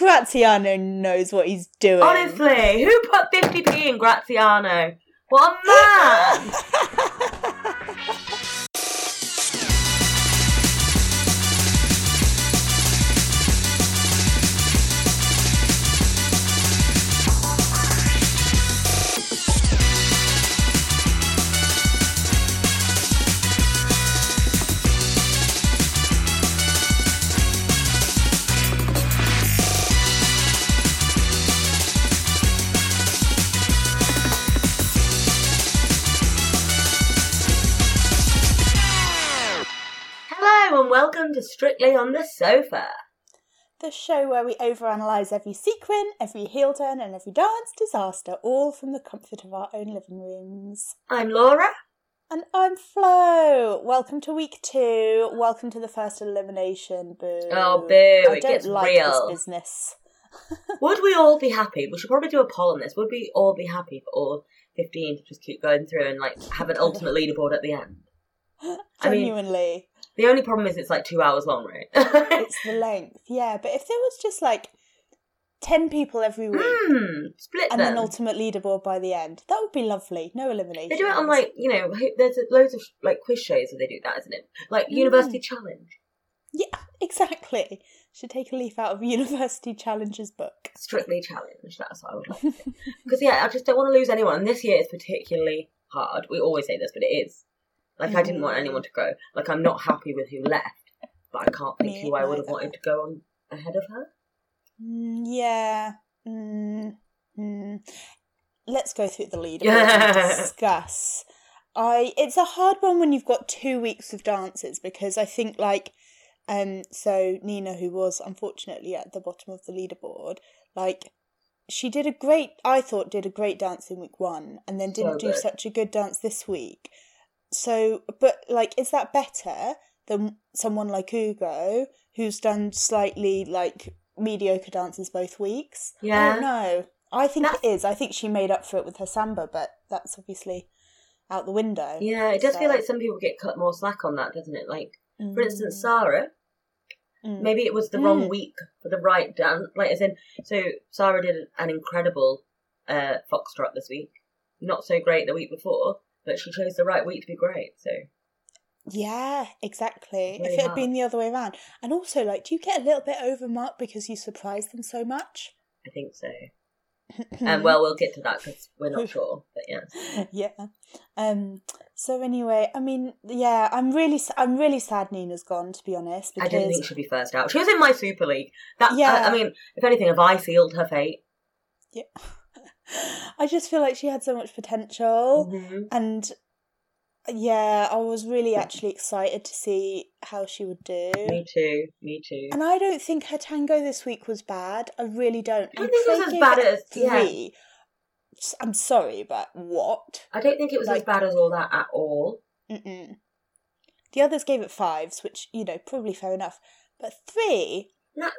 Graziano knows what he's doing. Honestly, who put 50p in Graziano? What a man! Strictly on the Sofa. the show where we overanalyze every sequin, every heel turn, and every dance disaster, all from the comfort of our own living rooms. I'm Laura. And I'm Flo. Welcome to week two. Welcome to the first elimination. Boo. Oh, boo, I it don't gets like real. this business. Would we all be happy? We should probably do a poll on this. Would we all be happy for all 15 to just keep going through and like have an ultimate leaderboard at the end? I mean- Genuinely. The only problem is it's like two hours long, right? it's the length. Yeah, but if there was just like 10 people every week Hmm, split and them. an ultimate leaderboard by the end, that would be lovely. No elimination. They do it on like you know, there's loads of like quiz shows where they do that, isn't it? Like Mm. University Challenge, Yeah, exactly. Should take a leaf out of University Challenge's book. Strictly Challenge. That's what I would like. Because yeah, I just don't want to lose anyone. And this year is particularly hard. We always say this, but it is. Like I didn't want anyone to go. Like I'm not happy with who left, but I can't think Me who I would have wanted to go on ahead of her. Mm, yeah. Mm, mm. Let's go through the leaderboard Yeah. and discuss. I it's a hard one when you've got two weeks of dances because I think like um so Nina who was unfortunately at the bottom of the leaderboard like she did a great I thought did a great dance in week 1 and then didn't do such a good dance this week. So but like is that better than someone like Ugo who's done slightly like mediocre dances both weeks? I Yeah. don't know. I think That's- it is. I think she made up for it with her samba, but that's obviously out the window. Yeah, it does feel like some people get cut more slack on that, doesn't it? Like for instance, Mm, Sara. mm. Maybe it was the wrong Mm. week for the right dance. Like as in, so Sara did an incredible uh, foxtrot this week. Not so great the week before, but she chose the right week to be great. So Yeah, exactly. Really if it had hard. been the other way around. And also, like, do you get a little bit overmarked because you surprised them so much? I think so. And well, we'll get to that because we're not sure. But yeah, yeah. Um. So anyway, I mean, yeah, I'm really, I'm really sad Nina's gone. To be honest, I because didn't think she'd be first out. She was in my Super League. That Yeah. I, I mean, if anything, have I sealed her fate? yeah, I just feel like she had so much potential. Mhm. And yeah, I was really actually excited to see how she would do. Me too. Me too. And I don't think her tango this week was bad. I really don't. I don't think it was as bad as- yeah. three. S- I'm sorry, but what? I don't think it was as bad as all that at all. Mm-mm. The others gave it fives, which you know probably fair enough. But three, No,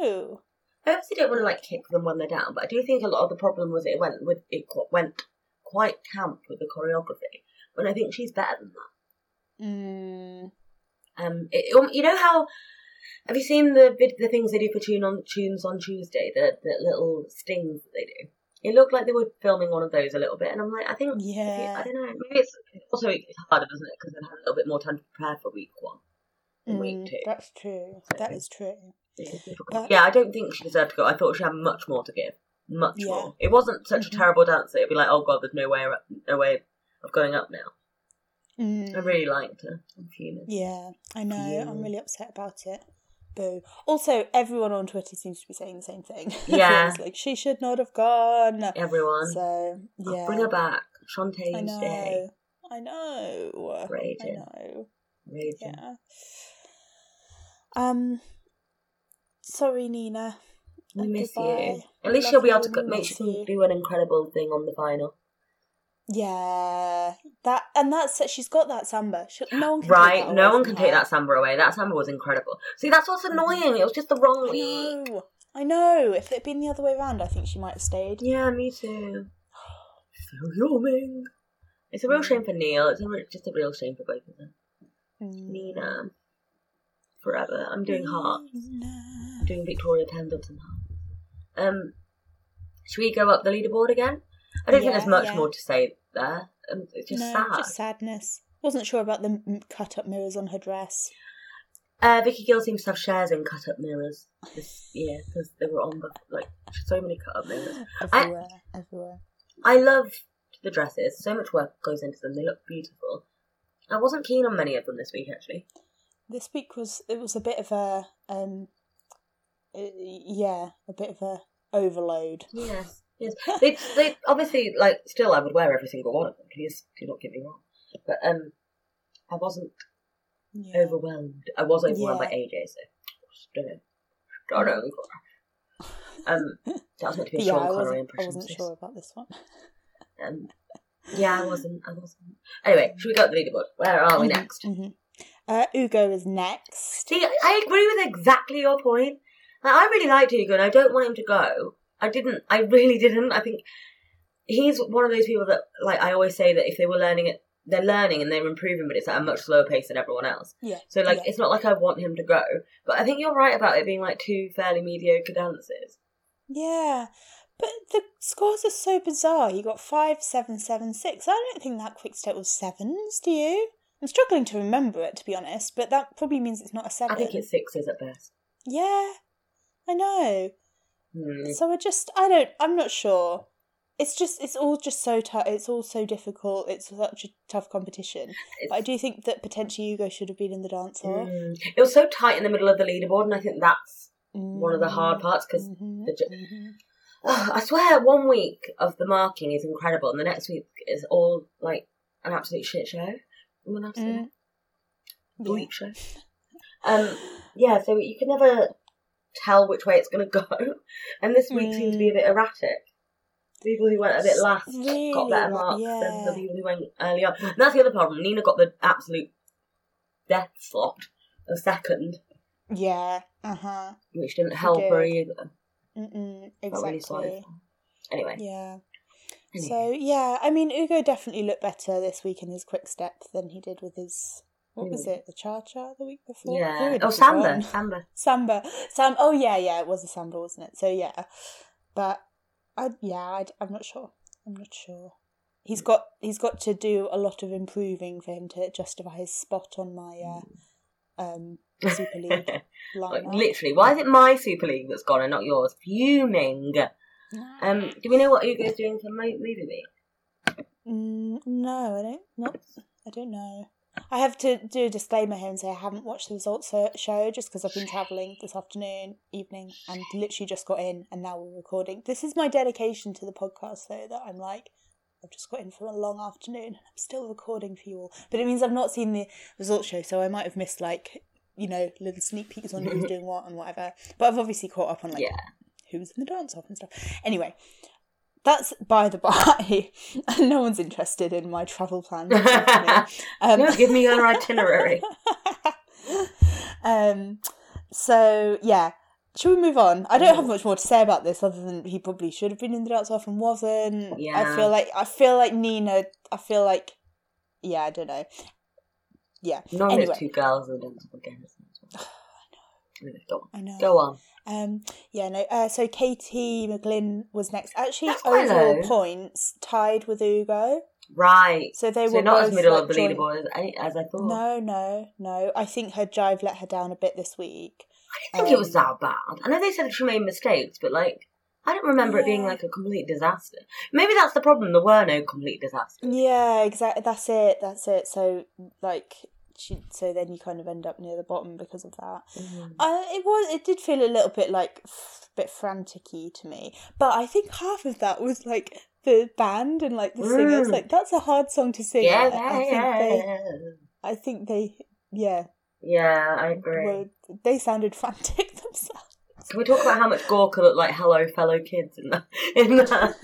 no. I obviously don't want to like kick them when they're down, but I do think a lot of the problem was it went with it qu- went quite camp with the choreography. When I think she's better than that. Mm, Um, it, you know how have you seen the the things they do for tune on tunes on Tuesday? The the little stings that they do. It looked like they were filming one of those a little bit, and I'm like, I think, Yeah. I don't know. Maybe it's also it's harder, doesn't it? Because they've had a little bit more time to prepare for week one than week mm, two. that's true. That So- is true. Yeah, I don't think she deserved to go. I thought she had much more to give, much Yeah. more. It wasn't such Mhm. a terrible dance that it'd be like, oh god, there's no way, no way of going up now. Mm. I really liked her. I'm fuming. Yeah, I know. Yeah. I'm really upset about it. Boo. Also, everyone on Twitter seems to be saying the same thing. Yeah. it's like she should not have gone. Everyone, So yeah, bring her back. I Shantae, know. stay. I know. I know. Raging. Yeah. Um. Sorry, Nina. We and miss goodbye. you. At least Love she'll be able to go- make sure you. do an incredible thing on the final. Yeah, that and that's she's got that samba. She, no one can Right? No away one can take that samba away. That samba was incredible. See, that's what's annoying. It was just the wrong week. I know. If it had been the other way around, I think she might have stayed. Yeah, me too. So yummy. It's a real shame for Neil. It's a re- just a real shame for both of them. Mm. Nina. forever. I'm doing hearts. I'm doing Victoria Pendleton. Um, should we go up the leaderboard again? I don't think there's much yeah. more to say there. Um, it's just no, sad. just sadness. Wasn't sure about the m- cut-up mirrors on her dress. Uh, Vicky Gill seems to have shares in cut up mirrors this year because they were on the, like so many cut up mirrors. I- Everywhere, everywhere. I love the dresses. So much work goes into them. They look beautiful. I wasn't keen on many of them this week actually. This week was it was a bit of a um, yeah, a bit of a overload. Yes, yes. They, they obviously like. Still, I would wear every single one of them. Please do not get me wrong. But um, I wasn't Yeah. overwhelmed. I was overwhelmed Yeah. by AJ. So stunning, stunning. Um, that was meant to be a yeah, Sean I Connery wasn't, I wasn't sure about this one. Um, yeah, I wasn't. I wasn't. Anyway, should we go to the leaderboard? Where are we Mhm, next? mhm. Uh, Ugo is next. See, I agree with exactly your point. Like, I really liked Ugo, and I don't want him to go. I didn't. I really didn't. I think he's one of those people that, like, I always say that if they were learning it, they're learning and they're improving, but it's at a much slower pace than everyone else. Yeah. So, like, yeah. it's not like I want him to go, but I think you're right about it being like two fairly mediocre dances. Yeah. But the scores are so bizarre. You got five, seven, seven, six. I don't think that quick step was sevens, do you? I'm struggling to remember it, to be honest, but that probably means it's not a seven. I think it's sixes at best. Yeah, I know. Hmm. So I just, I don't, I'm not sure. It's just, it's all just so tough. It's all so difficult. It's such a tough competition. But I do think that potentially Ugo should have been in the dance off. Mm. It was so tight in the middle of the leaderboard, and I think that's one of the hard parts because Mhm, the ju- mhm. I swear, one week of the marking is incredible, and the next week is all like an absolute shit show. I'm gonna have to say Mm. show. Um, yeah, so you can never tell which way it's gonna go, and this week seemed to be a bit erratic. People who went a bit last got better marks than the people who went early on. And that's the other problem. Nina got the absolute death slot of second, Yeah, uh huh. which didn't help her either. Mm-mm, Felt really exactly. Anyway, Yeah. anyway. So yeah, I mean, Ugo definitely looked better this week in his quick step than he did with his. What was Mm. it? The cha cha the week before. yeah. Oh, Samba, forgotten. Samba. Samba, Oh yeah, yeah. It was a samba, wasn't it? So yeah, but I yeah, I, am not sure. I'm not sure. He's got he's got to do a lot of improving for him to justify his spot on my uh, um Super League Like, lineup. literally, why is it my Super League that's gone and not yours? Fuming. Um, do we know what Ugo's doing for mo- movie week? Mm, no, I don't. Not. I don't know. I have to do a disclaimer here and say I haven't watched the results show just because I've been travelling this afternoon, evening, and literally just got in, and now we're recording. This is my dedication to the podcast, though. That I'm like, I've just got in for a long afternoon, and I'm still recording for you all. But it means I've not seen the results show, so I might have missed like, you know, little sneak peeks on who's doing what and whatever. But I've obviously caught up on like Yeah. who's in the dance off and stuff. Anyway, that's by the by. no one's interested in my travel plans. except for me. Um, no, give me your itinerary. um, so yeah, should we move on? I don't have much more to say about this other than he probably should have been in the dance off and wasn't. Yeah. I feel like I feel like Nina. I feel like yeah, I don't know. Yeah. Normally Anyway. two girls dance up again. isn't it? Anyway, go on. I know. Go on. Um, yeah, no. Uh, so Katie McGlynn was next. Actually, That's overall points tied with Ugo. Right. So they so were not as middle like, of the leaderboard as, as I thought. No, no, no. I think her jive let her down a bit this week. I didn't think it was Um, that bad. I know they said that she made mistakes, but like, I don't remember it being like a complete disaster. Maybe that's the problem. There were no complete disasters. Yeah, exactly. That's it. That's it. So like, she. So then you kind of end up near the bottom because of that. Mm. Uh, it was. It did feel a little bit like f- bit frantic-y to me, but I think half of that was like the band and like the singers. Mm. Like that's a hard song to sing. Yeah, I, I think yeah, they. yeah. I think they. Yeah, Yeah, I agree. were, they sounded frantic themselves. Can we talk about how much Gorka looked like "Hello, fellow kids" in that in that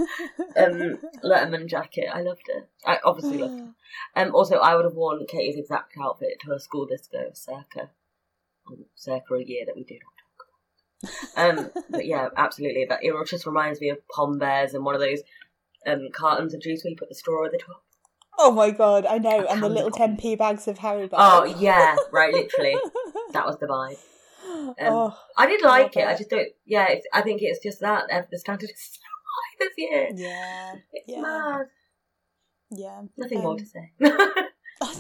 um, Letterman jacket? I loved it. I obviously loved it. Um, also, I would have worn Katie's exact outfit to a school disco circa um, circa a year that we do not talk about. Um, but yeah, absolutely. That it just reminds me of Pom Bears and one of those um, cartons of juice where you put the straw at the top. Oh my god, I know, and the little Candy 10p bags of Haribo. Oh yeah, right. Literally, that was the vibe. Um, oh, I did like love it. I just don't. Yeah, it's, I think it's just that uh, the standard is so high this year. yeah, It's yeah. mad. yeah. Nothing more Um, to say.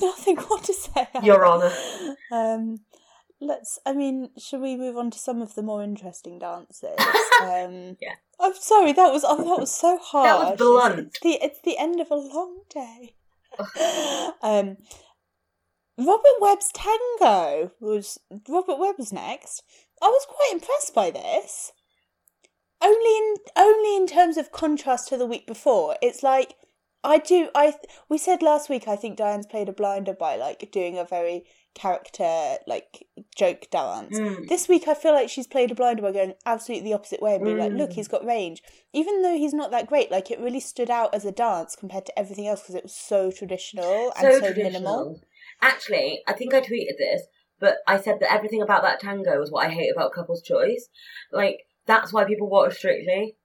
Nothing more to say. Your Honour. Um, let's. I mean, should we move on to some of the more interesting dances? um, Yeah. I'm sorry. That was. Oh, that was so hard. That was blunt. It's, the. It's the end of a long day. um, Robert Webb's tango was. Robert Webb was next. I was quite impressed by this. Only in only in terms of contrast to the week before. It's like I do. I we said last week. I think Dianne's played a blinder by like doing a very character like joke dance. Mm. This week, I feel like she's played a blinder by going absolutely the opposite way and being like, Mm. "Look, he's got range." Even though he's not that great, like it really stood out as a dance compared to everything else because it was so traditional and so, traditional. minimal. Actually, I think I tweeted this, but I said that everything about that tango was what I hate about Couple's Choice. Like that's why people watch Strictly.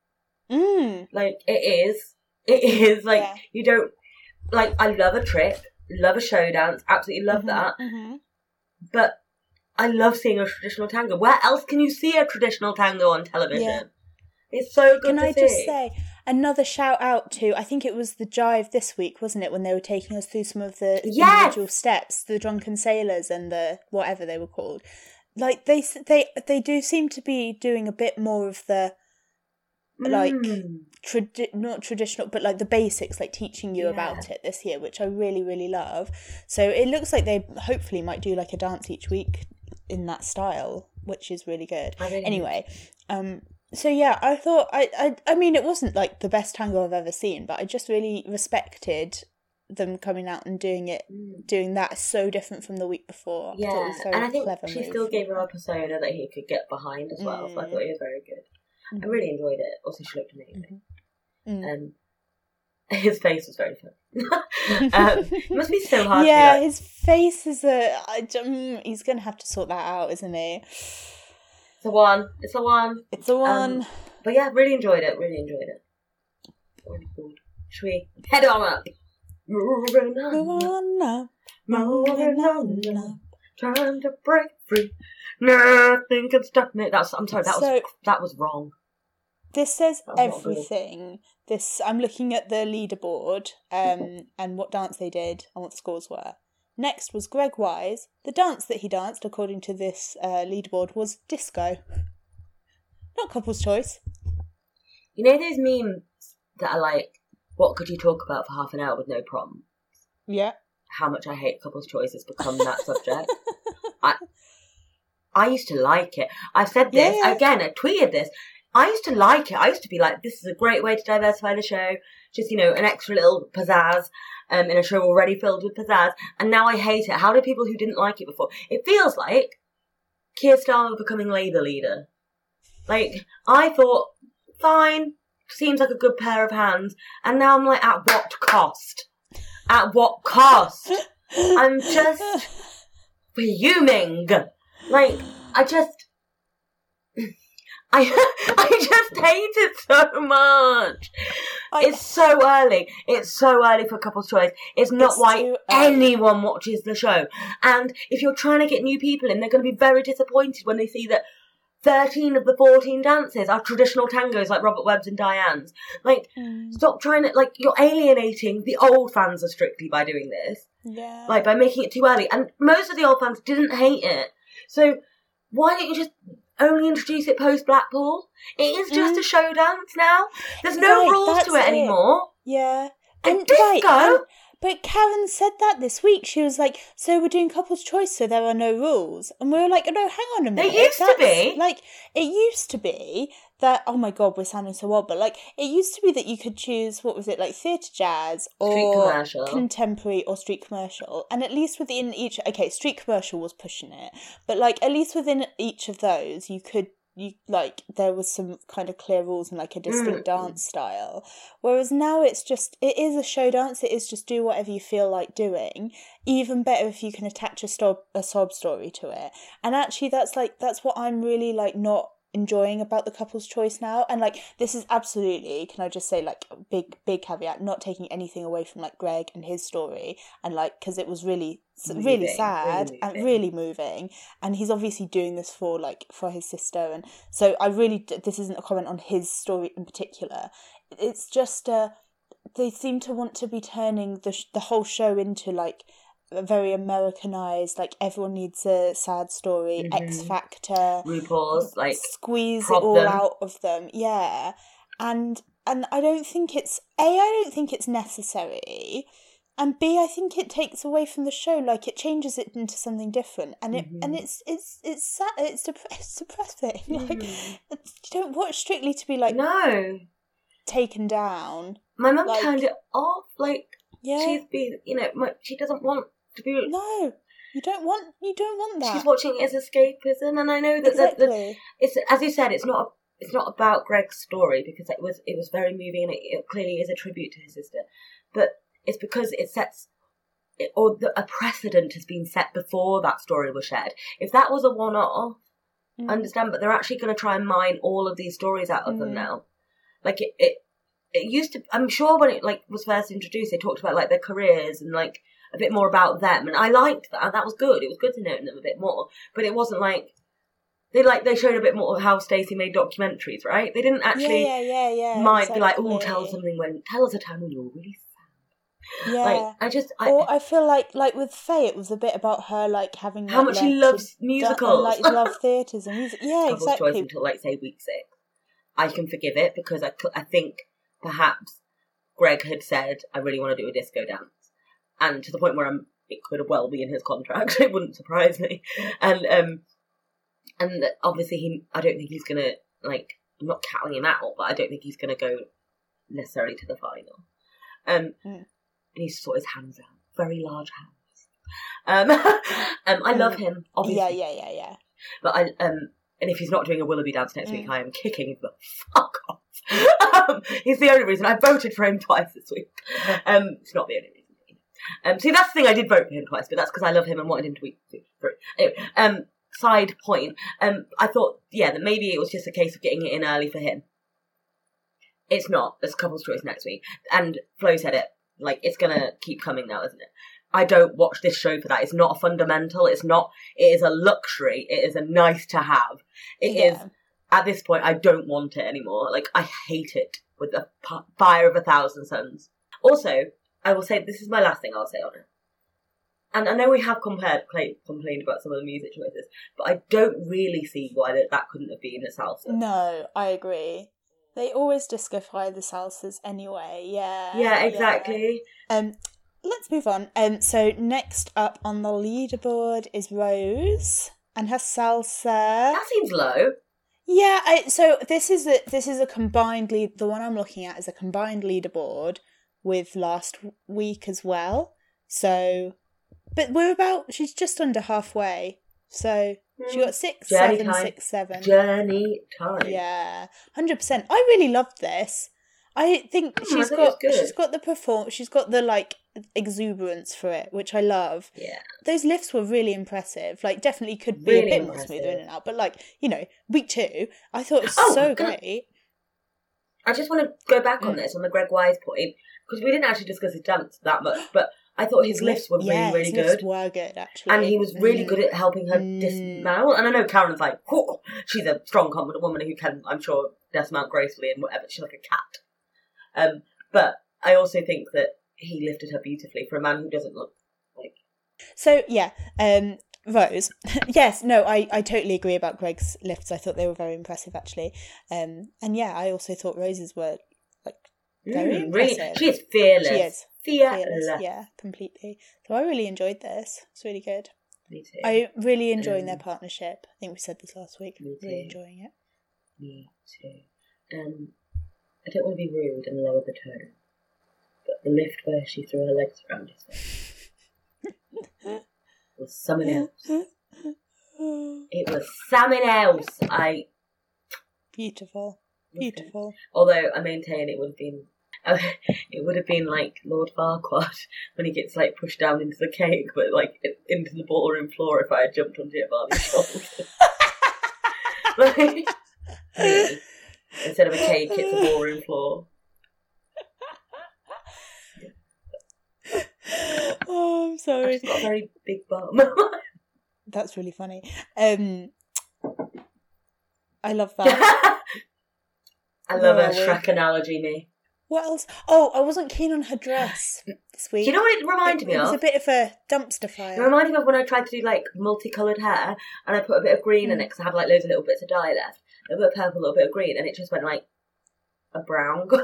Mm. Like it is, it is like Yeah. you don't like. I love a trick, love a show dance, absolutely love Mhm, that. mhm. But I love seeing a traditional tango. Where else can you see a traditional tango on television? Yeah. It's so good Can to I see. just say another shout out to? I think it was the Jive this week, wasn't it? When they were taking us through some of the Yes! individual steps, the drunken sailors and the whatever they were called. Like they they they do seem to be doing a bit more of the like Mm. tradi- not traditional but like the basics like teaching you Yeah. about it this year which i really really love so it looks like they hopefully might do like a dance each week in that style which is really good anyway um so yeah i thought I, I i mean it wasn't like the best tango i've ever seen but i just really respected them coming out and doing it Mm. doing that so different from the week before I Yeah, very and I think she move. still gave her a persona that he could get behind as well. So I Mm. thought he was very good. I Mhm. really enjoyed it. Also, she looked amazing. Mm. Um, his face was very funny. um, it must be so hard. yeah, To his face is a. I, mm, he's gonna have to sort that out, isn't he? It's a one. It's a one. It's the one. But yeah, really enjoyed it. Really enjoyed it. Really good. Should we head on up? Moving the on, up, moving on, on up. trying to break free. Nothing can stop me. That's. I'm sorry. That was that was wrong. This says That was not good. everything. This I'm looking at the leaderboard, um, and what dance they did and what the scores were. Next was Greg Wise. The dance that he danced, according to this uh, leaderboard, was disco. Not couple's choice. You know those memes that are like, "What could you talk about for half an hour with no problem?" Yeah. How much I hate couples' choice has become that subject. I I used to like it. I've said this Yeah, yeah. again. I tweeted this. I used to like it. I used to be like, "This is a great way to diversify the show." Just you know, an extra little pizzazz um, in a show already filled with pizzazz. And now I hate it. How do people who didn't like it before? It feels like Keir Starmer becoming Labour leader. Like I thought, fine, seems like a good pair of hands, and now I'm like, at what cost? At what cost? I'm just fuming. Like I just, I I just hate it so much. I- It's so early. It's so early for couples' choice. It's not It's why anyone watches the show. And if you're trying to get new people in, they're going to be very disappointed when they see that 13 of the 14 dances are traditional tangos like Robert Webb's and Dianne's. Like, Mm, stop trying to, like, you're alienating the old fans of Strictly by doing this. yeah. Like, by making it too early. And most of the old fans didn't hate it. So, why don't you just only introduce it post Blackpool? It is just Mm. a show dance now. There's no Right, rules to it, it. anymore. Yeah. And And disco? right, and- but Karen said that this week. She was like, "So we're doing couples' choice, so there are no rules." And we were like, "Oh no, hang on a minute." used to be. like it used to be that. Oh my god, we're sounding so odd, but like it used to be that you could choose what was it like theatre jazz or Street commercial. contemporary or street commercial, and at least within each. Okay, street commercial was pushing it, but like at least within each of those, you could. You like there was some kind of clear rules and like a distinct Mm. dance style. Whereas now it's just it is a show dance. It is just do whatever you feel like doing. Even better if you can attach a sob a sob story to it. And actually, that's like that's what I'm really like not enjoying about the couple's choice now and like this is absolutely can i just say like big big caveat not taking anything away from like greg and his story and like because it was really Moving, really really sad and really moving and he's obviously doing this for like for his sister and so i really this isn't a comment on his story in particular. It's just uh they seem to want to be turning the sh- the whole show into like very americanized like everyone needs a sad story x Mhm. factor RuPaul's like squeeze it all them. out of them yeah and and i don't think it's a i don't think it's necessary and b i think it takes away from the show like it changes it into something different and it and Mhm. it's it's it's sad it's, dep- it's depressing like Mhm. it's, you don't watch strictly to be like no. taken down My mum like- turned it off. Like yeah she's been, you know, she doesn't want to be. no you don't want you don't want that She's watching it as escapism, and I know that, that, that exactly it's as you said, it's not it's not about Greg's story because it was it was very moving and it, it clearly is a tribute to his sister, but it's because it sets it, or the, a precedent has been set before that story was shared. If that was a one off, Mm. Understand, but they're actually going to try and mine all of these stories out of them Mm. now. Like it, it it used to. I'm sure when it like was first introduced, they talked about like their careers and like a bit more about them, and I liked that. That was good. It was good to know them a bit more, but it wasn't like they like they showed a bit more of how Stacey made documentaries, right? They didn't actually yeah yeah yeah yeah mind be like, oh, tell something when tell us a time when you were really sad. yeah Like I just I, or I feel like like with Faye, it was a bit about her like having how much she loves musicals. and, like love theatres and music. Yeah, couple's choice exactly. until like say week six. I can forgive it because I, I think perhaps Greg had said I really want to do a disco dance, and to the point where I'm it could well be in his contract. it wouldn't surprise me, and um, and obviously he I don't think he's gonna like I'm not counting him out, but I don't think he's gonna go necessarily to the final. Um, Mm. and he's sort his hands out, very large hands. Um, um, I love him, obviously. Yeah, yeah, yeah, yeah. But I um and if he's not doing a Willoughby dance next week, Mm. I am kicking the fuck off. um, he's the only reason I voted for him twice this week. Um, it's not the only reason. Um, see, that's the thing. I did vote for him twice, but that's because I love him and wanted him to be through. Anyway, um, side point. Um, I thought, yeah, that maybe it was just a case of getting it in early for him. It's not. It's couple's choice next week, and Flo said it. Like it's gonna keep coming now, isn't it? I don't watch this show for that. It's not a fundamental. It's not. It is a luxury. It is a nice to have. It is yeah. at this point. I don't want it anymore. Like I hate it with the fire of a thousand suns. Also, I will say this is my last thing I'll say on it. And I know we have compared, play, complained about some of the music choices, but I don't really see why that, that couldn't have been a salsa. No, I agree. They always discify the salsas anyway. Yeah. Yeah, exactly. Um, let's move on. Um, so next up on the leaderboard is Rose and her salsa. That seems low. Yeah, I, so this is a this is a combined lead. The one I'm looking at is a combined leaderboard with last week as well. So, but we're about. She's just under halfway. So she got six, Journey seven, time. six, seven. Journey time. Yeah, hundred percent. I really loved this. I think Hmm, I she's it's got she's got the perform. She's got the like exuberance for it, which I love. Yeah. Those lifts were really impressive. Like, definitely could be Really a bit more impressive. smoother in and out. But like, you know, week two, I thought it was Oh, so I- great. I just want to go back on Mm. this on the Greg Wise point because we didn't actually discuss his dance that much, but I thought his lifts were really, yeah, really his lifts good. were good actually, And he was really Mm. good at helping her dismount. And I know Karen's like, "Whoa." she's a strong, confident woman who can, I'm sure, dismount gracefully and whatever. She's like a cat. Um, but I also think that he lifted her beautifully for a man who doesn't look like. So yeah, um, Rose. yes, no, I, I totally agree about Greg's lifts. I thought they were very impressive actually. Um, and yeah, I also thought Rose's were very Mm, really, she is fearless. She is Fearless. fearless. Yeah, completely. So I really enjoyed this. It's really good. Me too. I really enjoying their Um, partnership. I think we said this last week. Me Really enjoying it. Me too. Um, I don't want to be rude and lower the tone, but the lift where she threw her legs around his face was something else. It was something else. I Beautiful. Beautiful. Although I maintain it would have been, it would have been like Lord Farquaad when he gets like pushed down into the cake, but like into the ballroom floor if I had jumped on Giovanni's shoulders. like. Instead of a cake, it's a ballroom floor. oh, I'm sorry. She's got a very big bum. That's really funny. Um, I love that. I love Where a? Shrek analogy, me. What else? Oh, I wasn't keen on her dress this week. Do you know what it reminded it, me it was of? a bit of a dumpster fire. It reminded me of when I tried to do like multicoloured hair and I put a bit of green in mm. it because I had like loads of little bits of dye left. A bit of purple, a little bit of green, and it just went like a brown.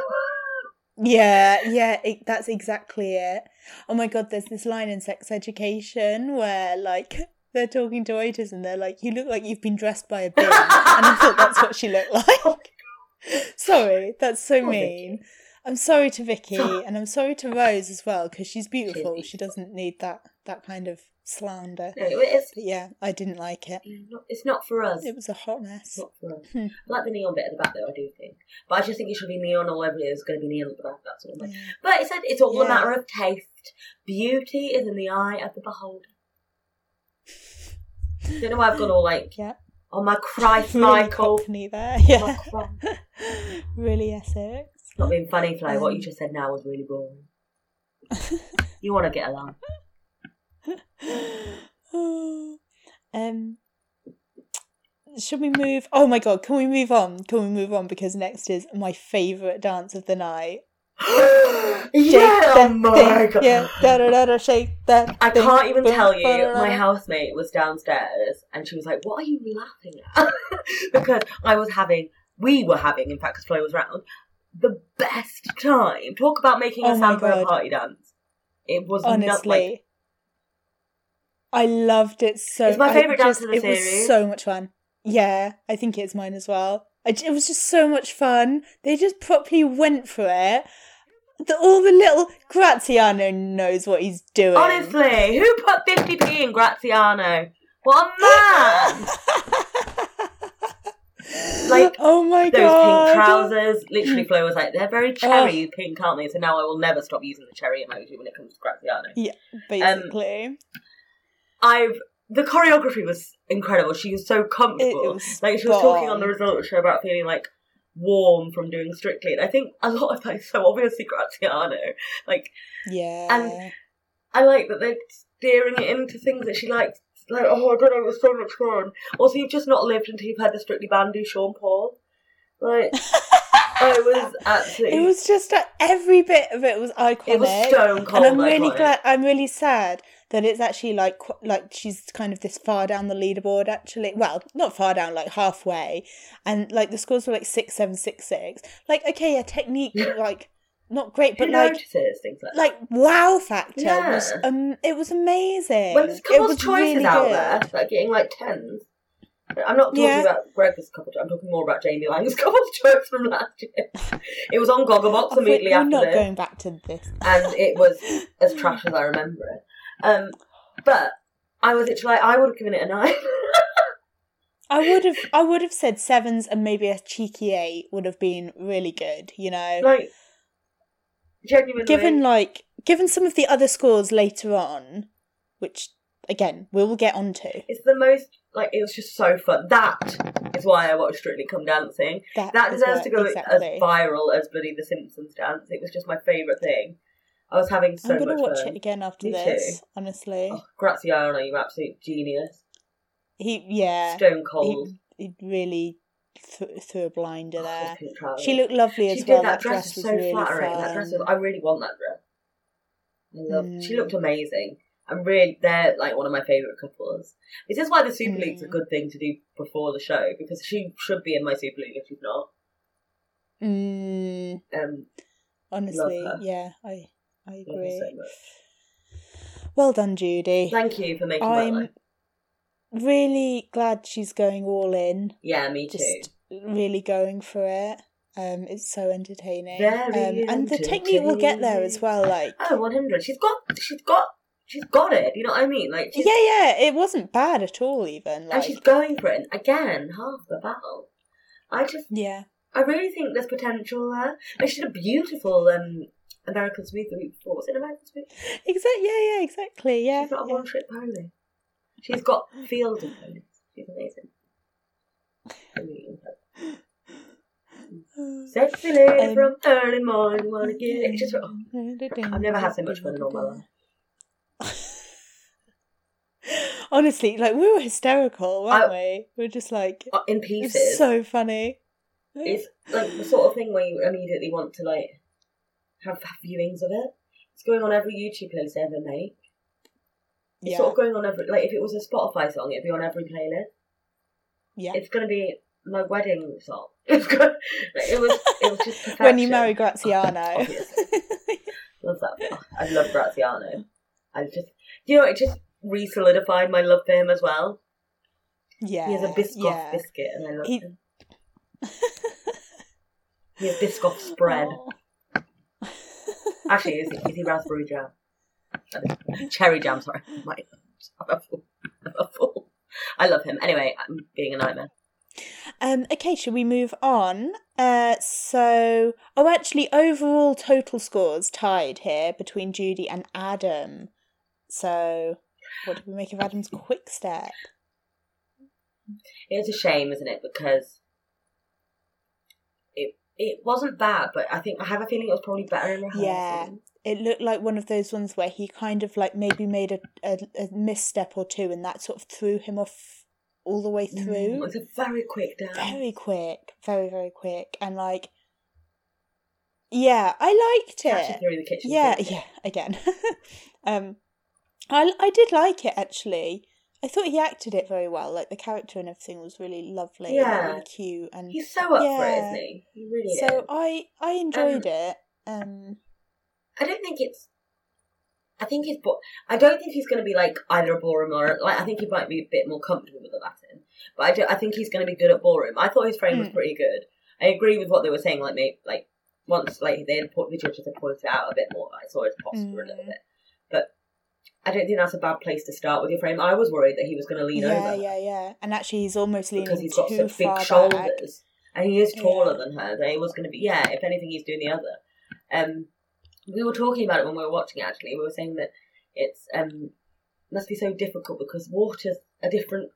Yeah, yeah, it, that's exactly it. Oh my god, there's this line in Sex Education where like they're talking to waiters and they're like, "You look like you've been dressed by a bin," and I thought that's what she looked oh like. sorry, that's so Poor oh, mean. I'm sorry to Vicky and I'm sorry to Rose as well because she's beautiful. She doesn't need that that kind of slander. No, yeah, I didn't like it. it's not for us. It was a hot mess. Not for us. Hmm. I like the neon bit at the back though, I do think. But I just think it should be neon all over. There's going to be neon at the back, that's all. Yeah. But it said it's all a matter of taste. Beauty is in the eye of the beholder. Don't know why I've gone all like, Yeah. oh my Christ, Really Michael. There. Oh, Yeah. Christ. really Essex. Not being funny, Flo. what you Um, just said now was really boring. You want to get along. um should we move oh my god can we move on can we move on because next is my favorite dance of the night yeah, oh my thing, god. yeah da da da da shake that I thing, can't even boom, tell you. My housemate was downstairs and she was like, What are you laughing at? because I was having, we were having, in fact, because Flo was round, the best time. Talk about making Oh a my sound for a party dance. It was honestly like, I loved it so It's my I favourite dance of the it was series. so much fun yeah I think it's mine as well I it was just so much fun they just properly went for it the, all the little Graziano knows what he's doing honestly, who put 50p in Graziano? What a man! Like, oh my Those god pink trousers, literally, Flo was like, they're very cherry pink, aren't they? So now I will never stop using the cherry emoji when it comes to Graziano. Yeah, um, basically I've the choreography was incredible. She was so comfortable. was like she was talking on the results show about feeling like warm from doing Strictly, and I think a lot of that is so obviously Graziano. Like yeah and- I like that they're steering it into things that she likes. Like oh, I don't know, it was so much fun. Also, you've just not lived until you've had the Strictly band do Sean Paul. Like I was absolutely. it was just uh, every bit of it was iconic It was stone cold. and I'm really iconic. glad. I'm really sad that it's actually like like she's kind of this far down the leaderboard. Actually, well, not far down, like halfway, and like the scores were like six, seven, six, six. Like, okay, yeah, technique like not great, Who but like notices things like that? wow factor Yeah. was um it was amazing. when there's couples choices really out good. there, like getting like tens. I'm not talking Yeah. about Greg's couple. I'm talking more about Jamie Laing's couple's choice from last year. It was on Gogglebox immediately we're after not this, going back to this. and it was as trash as I remember it. Um, but I was literally like, I would have given it a nine. I would have I would have said sevens and maybe a cheeky eight would have been really good, you know. like genuinely, given like given some of the other scores later on, which again we will get onto. it's the most like it was just so fun. That is why I watched Strictly Come Dancing. That, That deserves to go exactly. as viral as bloody The Simpsons dance. It was just my favourite thing. I was having so I'm gonna much watch fun. it again after Me this. Honestly, Oh, Graziano, you absolute genius. he yeah Stone cold. he, he really th- threw a blinder Oh, there. trousers. She looked lovely as She well. did that dress, was was so really flattering. fun. That dress was, I really want that dress. I love. She Mm. looked amazing. I'm really they're like one of my favourite couples. This is why the Super League's a Mm. good thing to do before the show because she should be in my Super League if she's not. Mm, Um, honestly, yeah, I I agree. so. Well done, Judi. Thank you for making my I'm life. Really glad she's going all in. Yeah, me too. Just really going for it. Um, it's so entertaining. Very um, and the technique will get there as well. Like, Oh, 100. She's got. She's got. She's got it. You know what I mean? Like, she's, yeah, yeah, it wasn't bad at all. Even and like, she's going for it again. Half the battle. I just yeah, I really think there's potential there. Like, she did a beautiful um, American Smooth the week before. Was it American Smooth? exactly. Yeah, yeah, exactly. Yeah, She's not a yeah. one trick pony. She's got field and ponies. She's amazing. I really love her. Sexy lady Um, from early morning, wanna get it. Just, oh, I've never had so much fun in all my life. Honestly, like we were hysterical, weren't I- we? We were just like, Uh, In it's pieces. so funny. It's like the sort of thing where you immediately want to like have, have viewings of it. It's going on every YouTube playlist I ever make. It's yeah, sort of going on every like if it was a Spotify song, it'd be on every playlist. yeah. It's gonna be my wedding song. It's good. It was it was just perfection. when you marry Graziano. Love that. Oh, I love Graziano. I just you know it just re-solidified my love for him as well. yeah, He has a Biscoff yeah. biscuit, and I love He- him. He has Biscoff spread. Oh. Actually, is he, is he raspberry jam? Cherry jam, sorry. My, I'm a fool. I'm a fool. I love him. Anyway, I'm being a nightmare. Um, okay, shall we move on? Uh, so, oh, actually, overall total scores tied here between Judi and Adam. So, what do we make of Adam's quick step? It's a shame, isn't it? Because it it wasn't bad, but I think I have a feeling it was probably better in rehearsal. Yeah. It looked like one of those ones where he kind of like maybe made a, a, a misstep or two, and that sort of threw him off all the way Mm, through. It's a very quick down. Very quick, very very quick, and like, yeah, I liked it. kitchen. Yeah, yeah. Again, um, I I did like it actually. I thought he acted it very well. Like the character and everything was really lovely, and Yeah. really cute, and He's so up for it, Yeah. isn't he? He really so is. I I enjoyed it. Um, I don't think it's. I think he's. Bo- I don't think he's going to be like either a ballroom or like. I think he might be a bit more comfortable with the Latin, but I do. I think he's going to be good at ballroom. I thought his frame was Mm. pretty good. I agree with what they were saying. Like maybe like once like they had put the judges had pointed it out a bit more. I saw his posture a little Mm. bit, but I don't think that's a bad place to start with your frame. I was worried that he was going to lean yeah, over yeah, yeah. Yeah. And actually, he's almost leaning because he's got such big shoulders. back. And he is taller Yeah. than her. They was going to be, yeah. If anything, he's doing the other. Um, we were talking about it when we were watching. it, Actually, we were saying that it's um must be so difficult because water's a different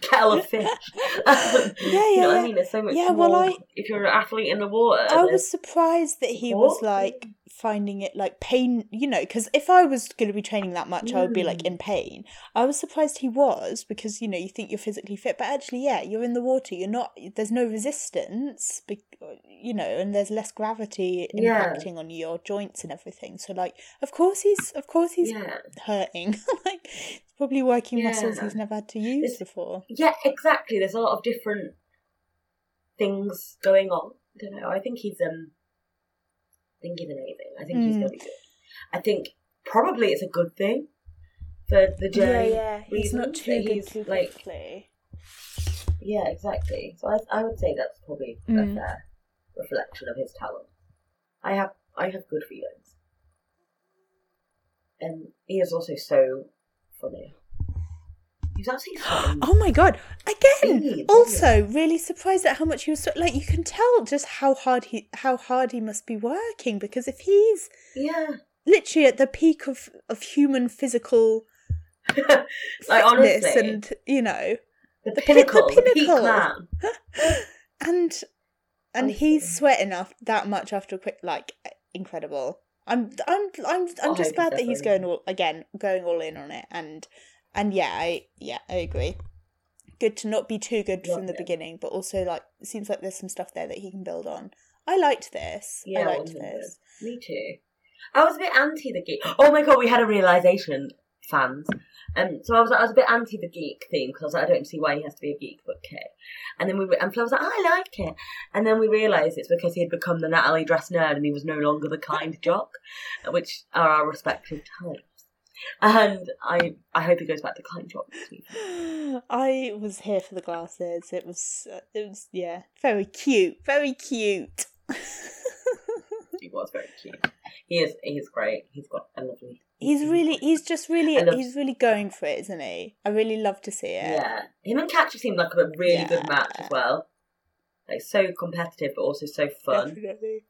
kettle of fish. Yeah, you yeah, know what yeah. I mean? There's so much Yeah, more. well, I- if you're an athlete in the water, I was surprised that he was like finding it like pain, you know, because if I was going to be training that much, I would be like Mm. in pain. I was surprised he was because, you know, you think you're physically fit, but actually, yeah, you're in the water. You're not, there's no resistance, you know, and there's less gravity Yeah. impacting on your joints and everything. So, like, of course he's, of course he's yeah, hurting. like, it's probably working muscles he's never had to use It's- before. yeah, exactly. There's a lot of different things going on. I don't know. I think he's um, think he's amazing. I think he's Mm. going to be good. I think probably it's a good thing for the day. Yeah, yeah, He's not too good he's, too like quickly. yeah, exactly. So I I would say that's probably a Mm. fair reflection of his talent. I have I have good feelings, and he is also so funny. Actually so Oh my god! Again, also really surprised at how much he was like. You can tell just how hard he how hard he must be working because if he's yeah. literally at the peak of of human physical like fitness honestly, and you know the, the pi- the pinnacle, the, peak pinnacle. man. and and he's sweating off that much after a quick like incredible. I'm I'm I'm I'm oh, I just glad that he's definitely- going all again going all in on it and and yeah I yeah I agree. Good to not be too good from the beginning, but also like it seems like there's some stuff there that he can build on. I liked this. I Yeah, liked 100. this. Me too. I was a bit anti the geek. Oh my god, we had a realization, fans. Um, so I was I was a bit anti the geek theme because I was like, I don't see why he has to be a geek, but okay. And then we and Flo was like, oh, I like it. And then we realised it's because he had become the Natalie dress nerd and he was no longer the kind jock, which are our respective types. And I I hope he goes back to kind week. I was here for the glasses. It was it was yeah very cute, very cute. He was very cute. He is he is great. He's got a lovely. He's really, he's just really, love- he's really going for it, isn't he? I really love to see it. Yeah, him and Katya seemed like a really good match as well. Like so competitive, but also so fun. definitely,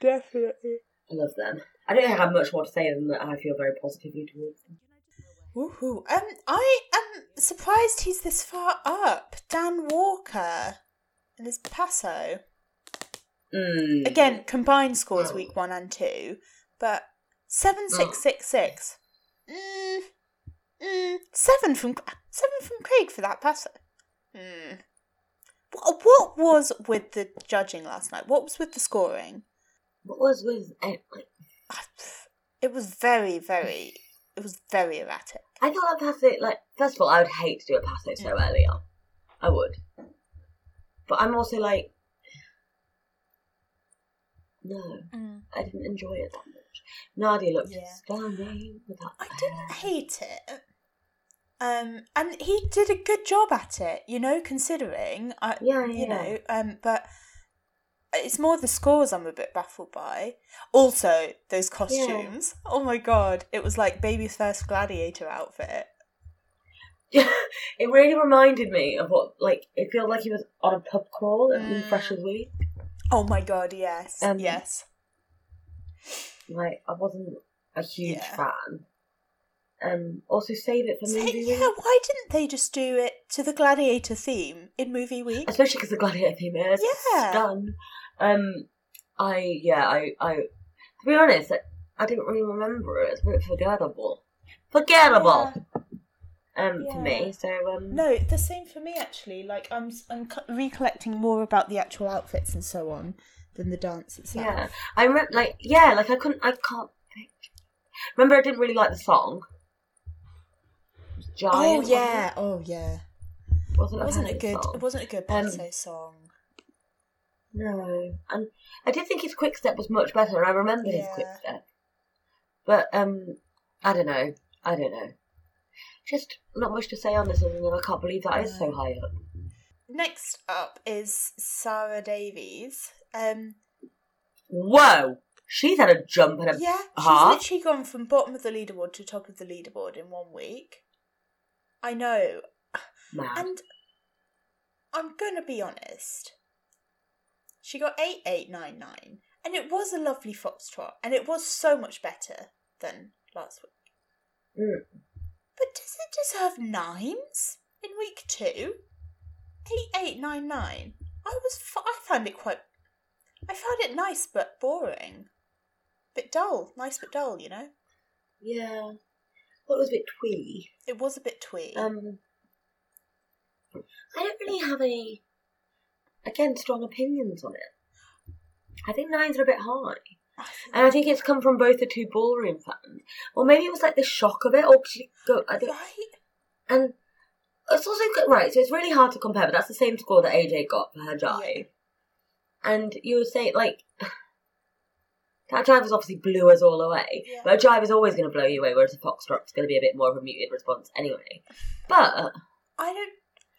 definitely. I love them. I don't have much more to say than that. I feel very positively towards them. Woohoo! Um, I am surprised he's this far up. Dan Walker and his Paso. Mm. Again, combined scores week one and two, but seven six six six. Mm, mm, seven from seven from Craig for that Paso. Mm. What, what was with the judging last night? What was with the scoring? What was with eh, like? It was very, very. It was very erratic. I thought that pass it like first of all, I would hate to do a pass it so early on. I would, but I'm also like, no, Mm. I didn't enjoy it that much. Nadiya looked Yeah. stunning with that. I didn't hate it. Um, and he did a good job at it, you know, considering. I, Yeah, yeah. You know, um, but it's more the scores I'm a bit baffled by. Also, those costumes. Oh my god, it was like baby's first gladiator outfit. Yeah, it really reminded me of what like it felt like he was on a pub crawl at mm. Freshers Week. Oh my god, yes, Um, yes. Like I wasn't a huge Yeah. fan. Um, also save it for So, movie yeah, week, why didn't they just do it to the gladiator theme in movie week? especially because the gladiator theme is Yeah. done. Um, I yeah I I to be honest I, I didn't really remember it. It's a bit forgettable. Forgettable. Um, for me. So um, No, the same for me actually. Like I'm, I'm recollecting more about the actual outfits and so on than the dance itself. Yeah, I remember, like, yeah, like I couldn't, I can't think. Remember, I didn't really like the song. Giant. Oh yeah. Oh yeah. wasn't It wasn't a good. song. It wasn't a good Um, song. No, and I did think his quick step was much better, I remember his quick step. But um, I don't know. I don't know. Just not much to say on this, other than I can't believe that is so high up. Next up is Sara Davies. Um, Whoa, she's had a jump and a yeah, she's half. literally gone from bottom of the leaderboard to top of the leaderboard in one week. I know, and I'm gonna be honest. She got eight eight nine nine, and it was a lovely foxtrot, and it was so much better than last week. Mm. But does it deserve nines in week two? Eight eight nine nine. I was f- I found it quite. I found it nice but boring. Bit dull, nice but dull. You know, Yeah, thought it was a bit twee. it was a bit twee. Um, I don't really have any, again, strong opinions on it. I think nines are a bit high. I And I think it's come from both the two ballroom fans. Or maybe it was like the shock of it, or you go, I don't, right? and it's also good, right. So it's really hard to compare, but that's the same score that AJ got for her jive. And you would say like that jive was obviously blew us all away, Yeah. but a jive is always going to blow you away, whereas a foxtrot's going to be a bit more of a muted response anyway. But I don't.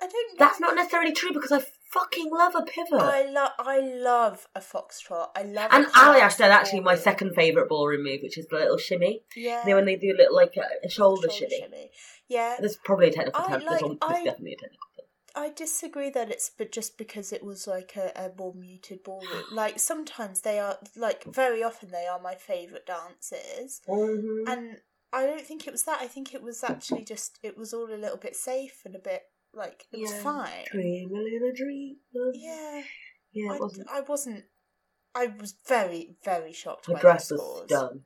I don't. that's not necessarily true because I fucking love a pivot. I love. I love a foxtrot. I love. and Aljaž did actually my second favourite ballroom move, which is the little shimmy. Yeah. You know, when they do a little like a, a shoulder, shimmy. Yeah. There's probably a technical term. Like- there's I- definitely a technical term. I disagree that it's but just because it was like a, a more muted ballroom. Like sometimes they are like very often they are my favourite dances. Mhm. And I don't think it was that. I think it was actually just it was all a little bit safe and a bit like it was Yeah. fine. Dream a little dream. Yeah. Yeah, I, wasn't. I wasn't I was very, very shocked Her dress was done.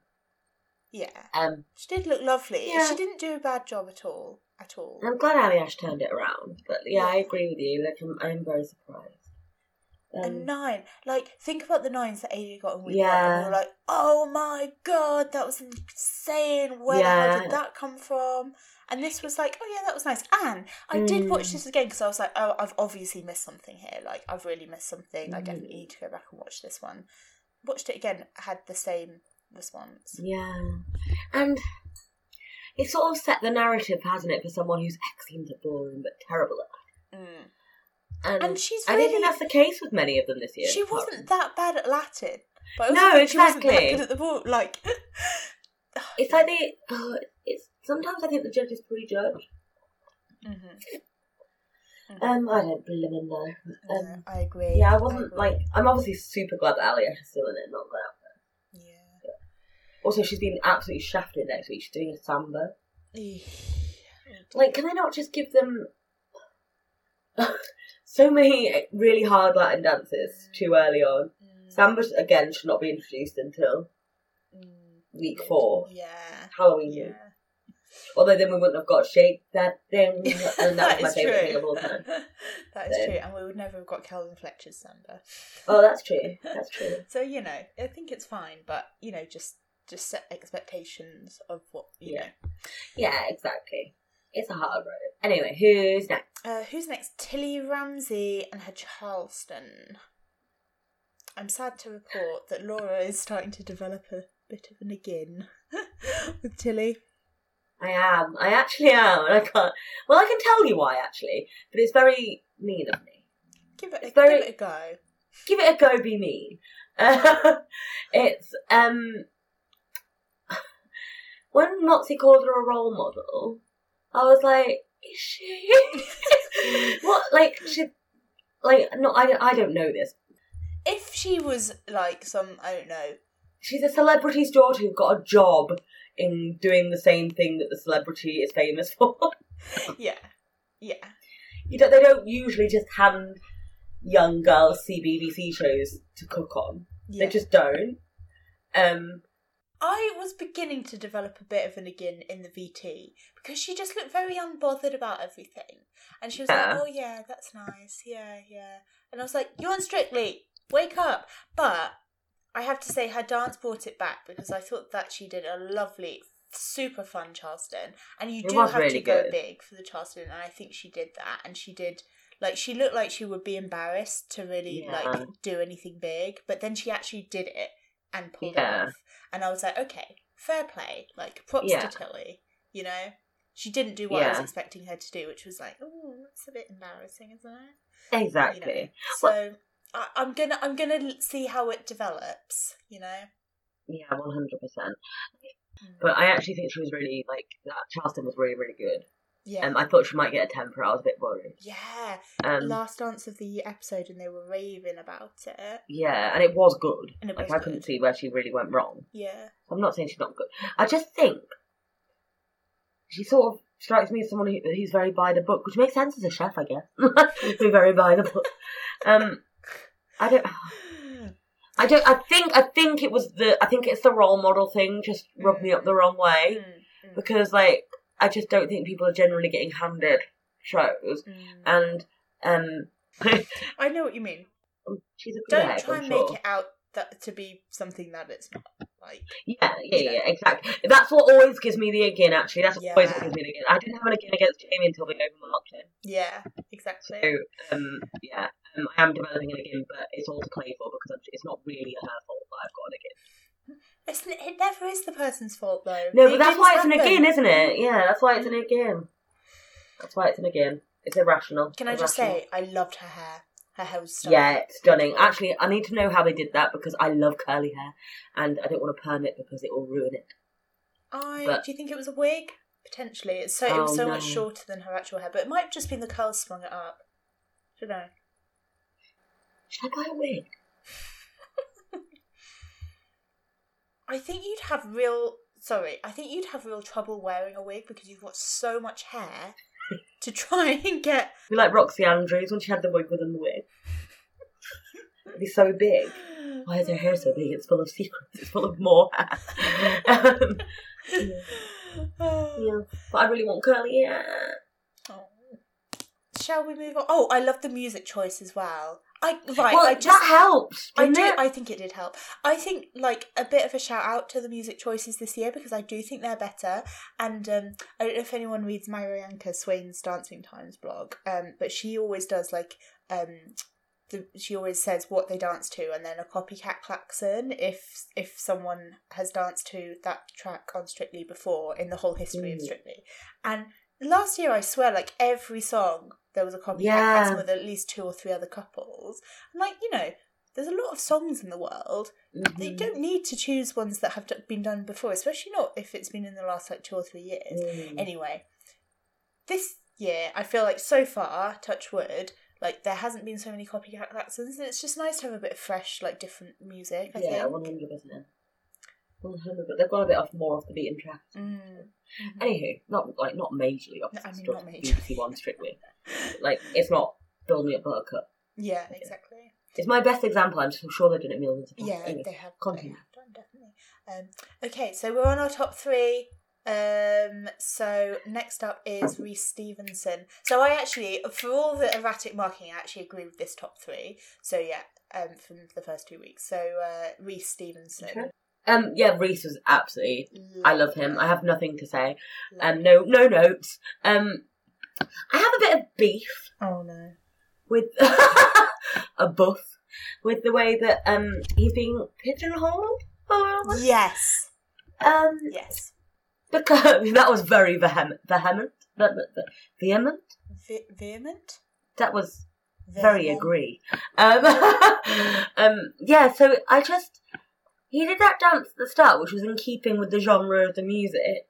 Yeah. Um, She did look lovely. Yeah. She didn't do a bad job at all. At all. I'm glad Aljaž turned it around, but yeah, I agree with you. Like, I'm, I'm very surprised. A Um, nine. Like, think about the nines that AJ got in week one. Yeah. And we were like, oh my god, that was insane. Where the Yeah. hell did that come from? And this was like, oh yeah, that was nice. And I did watch Mm. this again because I was like, oh, I've obviously missed something here. Like, I've really missed something. I Mm. definitely need to go back and watch this one. Watched it again, had the same response. yeah, and it sort of set the narrative, hasn't it, for someone who's excellent at ballroom but terrible at. Mm. And, And she's I don't think that's the case with many of them this year. She wasn't that bad at Latin. But No, think she wasn't that exactly. good at the ball. Like, It's like they. Uh, it's sometimes I think the judges prejudge. Mhm. Um, I don't blimmin' know. Yeah, Um, I agree. yeah, I I wasn't agree. like. I'm obviously super glad that Aljaž is still in it, not glad. Yeah. Also, she's been absolutely shafted next week. She's doing a samba. Like, can they not just give them so many really hard Latin dances too early on? Mm. Samba again should not be introduced until Mm, week four, Yeah. Halloween. Yeah. Although then we wouldn't have got shake that thing, and that, was my favourite true. thing of all time. that is So- true, and we would never have got Kelvin Fletcher's Samba. Oh, that's true. That's true. So you know, I think it's fine, but you know, just just set expectations of what you Yeah. Yeah, exactly. It's a hard road. Anyway, who's next? Uh, who's next? Tilly Ramsay and her Charleston. I'm sad to report that Laura is starting to develop a bit of an again with Tilly. I am. I actually am, and I can't. Well, I can tell you why actually, but it's very mean of me. Give it, It's very- give it a go. Give it a go. Be mean. it's um when Motsi called her a role model, I was like, is she? what? Like she? Like no, I I don't know this. If she was like some, I don't know, She's a celebrity's daughter who got a job in doing the same thing that the celebrity is famous for. yeah, yeah, you don't, they don't usually just hand young girls see BBC shows to cook on. yeah. They just don't. Um, I was beginning to develop a bit of an again in the VT because she just looked very unbothered about everything. And she was Yeah. like, oh, yeah, that's nice. Yeah, yeah. And I was like, you're on Strictly. Wake up. But I have to say, her dance brought it back because I thought that she did a lovely, super fun Charleston. And you It do have to go good. big for the Charleston. And I think she did that. And she did. Like she looked like she would be embarrassed to really Yeah. like do anything big, but then she actually did it and pulled Yeah. it off. And I was like, okay, fair play. Like, props Yeah. to Tilly, you know? She didn't do what I was expecting her to do, which was like, oh, that's a bit embarrassing, isn't it? exactly. You know? So I, I'm gonna I'm gonna see how it develops. You know. Yeah, one hundred percent. Mm. But I actually think she was really like that. Charleston was really, really good. Yeah. Um, I thought she might get a temper. I was a bit worried. yeah. Um, Last dance of the episode, and they were raving about it. yeah, and it was good. And it like was I couldn't see where she really went wrong. Yeah. I'm not saying she's not good. I just think she sort of strikes me as someone who, who's very by the book, which makes sense as a chef, I guess. Be very by the book. Um, I don't. I don't. I think. I think it was the. I think it's the role model thing. Just rubbed me up the wrong way Mm, mm, because, like, I just don't think people are generally getting handed shows. mm. And um, I know what you mean. she's a Don't try I'm and sure. make it out that to be something that it's not. Like. Yeah, yeah, yeah, exactly. That's what always gives me the again. Actually, that's Yeah. always what gives me the again. I didn't have an again against Jamie until they overmarked him. Yeah. Exactly. So, um, yeah, um, I am developing an again, but it's all to play for because I'm, it's not really her fault that I've got an again. It's, it never is the person's fault though. No, but that's why it's an happen. again, isn't it? Yeah, that's why it's an again. That's why it's an again. It's irrational. Can I just say, I loved her hair. Her hair was stunning. Yeah, it's stunning. Actually, I need to know how they did that because I love curly hair, and I don't want to perm it because it will ruin it. I but- do you think it was a wig? Potentially. It's so it was Oh, so no. much shorter than her actual hair, but it might have just been the curls sprung it up. Don't know. Should I buy a wig? I think you'd have real. Sorry, I think you'd have real trouble wearing a wig because you've got so much hair to try and get. Be like Roxxxy Andrews when she had the wig within the wig. It'd be so big. Why is her hair so big? It's full of secrets. It's full of more hair. um, yeah, but I really want curly hair. Oh. Shall we move on? Oh, I love the music choice as well. I right. well, I just that helps. I do. it? I think it did help. I think like a bit of a shout out to the music choices this year because I do think they're better. And um, I don't know if anyone reads Marianka Swain's Dancing Times blog, um, but she always does like um, the, she always says what they dance to and then a copycat klaxon if if someone has danced to that track on Strictly before in the whole history of Mm. Strictly. And last year, I swear, like every song there was a copycat Yeah. with at least two or three other couples. And like you know, there's a lot of songs in the world. They Mhm. don't need to choose ones that have been done before, especially not if it's been in the last like two or three years. Mm. Anyway, this year I feel like so far, touch wood, like there hasn't been so many copycat klaxons, and it's just nice to have a bit of fresh, like different music. Yeah, I yeah, one hundred percent. Hundred. But they've gone a bit off more off the beaten track. Mm. Mhm. Anywho, not like not majorly off No, I the mean, stuff not BBC One strictly. Like it's not build me a buttercup. Yeah, exactly. It's my best example. I'm sure they've done it millions of times. Yeah, Anyway, they have. continue. They have done definitely. Um, okay, so we're on our top three. Um, so next up is Rhys Stephenson. So I actually, for all the erratic marking, I actually agree with this top three. So yeah, um, from the first two weeks. So uh, Rhys Stephenson. Okay. Um, yeah, Rhys was absolutely. I love him. I have nothing to say. Um, no, no notes. Um, I have a bit of beef Oh no. with a buff with the way that um he's being pigeonholed. Oh, Yes. Um, Yes. because that was very vehement. Vehement. Ve- ve- Vehement. Ve- vehement. That was very Vehement. agree. Um, um, yeah. So I just he did that dance at the start, which was in keeping with the genre of the music,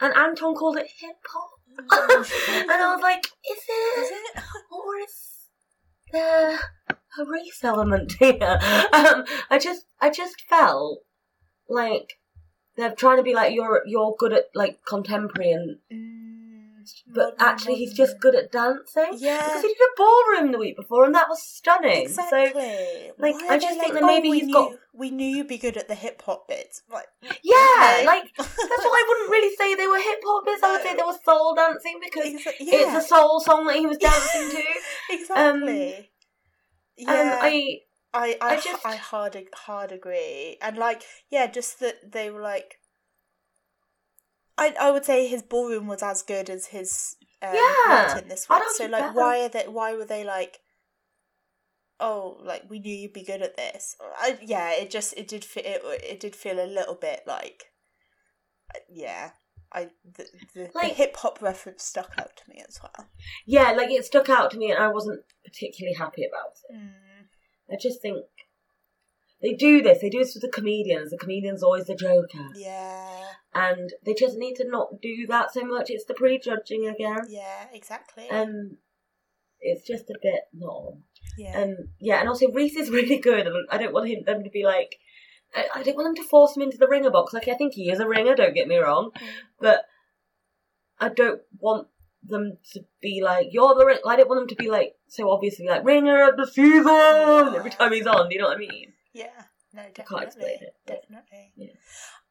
and Anton called it hip hop, and I was like, is it? Is it? or is there a race element here? Um, I just, I just felt like they're trying to be like you're, you're good at like contemporary, and Mm, but actually he's just good at dancing. Yeah. because he did a ballroom the week before, and that was stunning. Exactly. So like, Why I just think like, that maybe oh, he's knew, got- We knew you'd be good at the hip hop bits. Like, yeah, okay. like that's why I wouldn't really say they were hip hoppers. I would say they were soul dancing because Exa- it's a soul song that he was dancing to. Um, exactly. And yeah, I, I, I, I just, just- I hard, hard agree, and like, yeah, just that they were like, I, I would say his ballroom was as good as his um, Yeah, Latin this one. So like, why are they? Why were they like? Oh, like we knew you'd be good at this. I, yeah, it just it did fe- it, it did feel a little bit like, yeah, I the the, the Like- hip hop reference stuck out to me as well. yeah, like it stuck out to me, and I wasn't particularly happy about it. Mm. I just think they do this. They do this with the comedians. The comedian's always the joker, Yeah, and they just need to not do that so much. It's the prejudging again. yeah, exactly. Um, it's just a bit not. yeah, Um, yeah, and also Rhys is really good, and I don't want him them to be like. I, I don't want them to force him into the ringer box. Like I think he is a ringer. Don't get me wrong, but I don't want them to be like you're the. ring-" I don't want them to be like so obviously like ringer of the season every time he's on. Do you know what I mean? yeah. No, can't definitely, explain it, definitely. Yeah.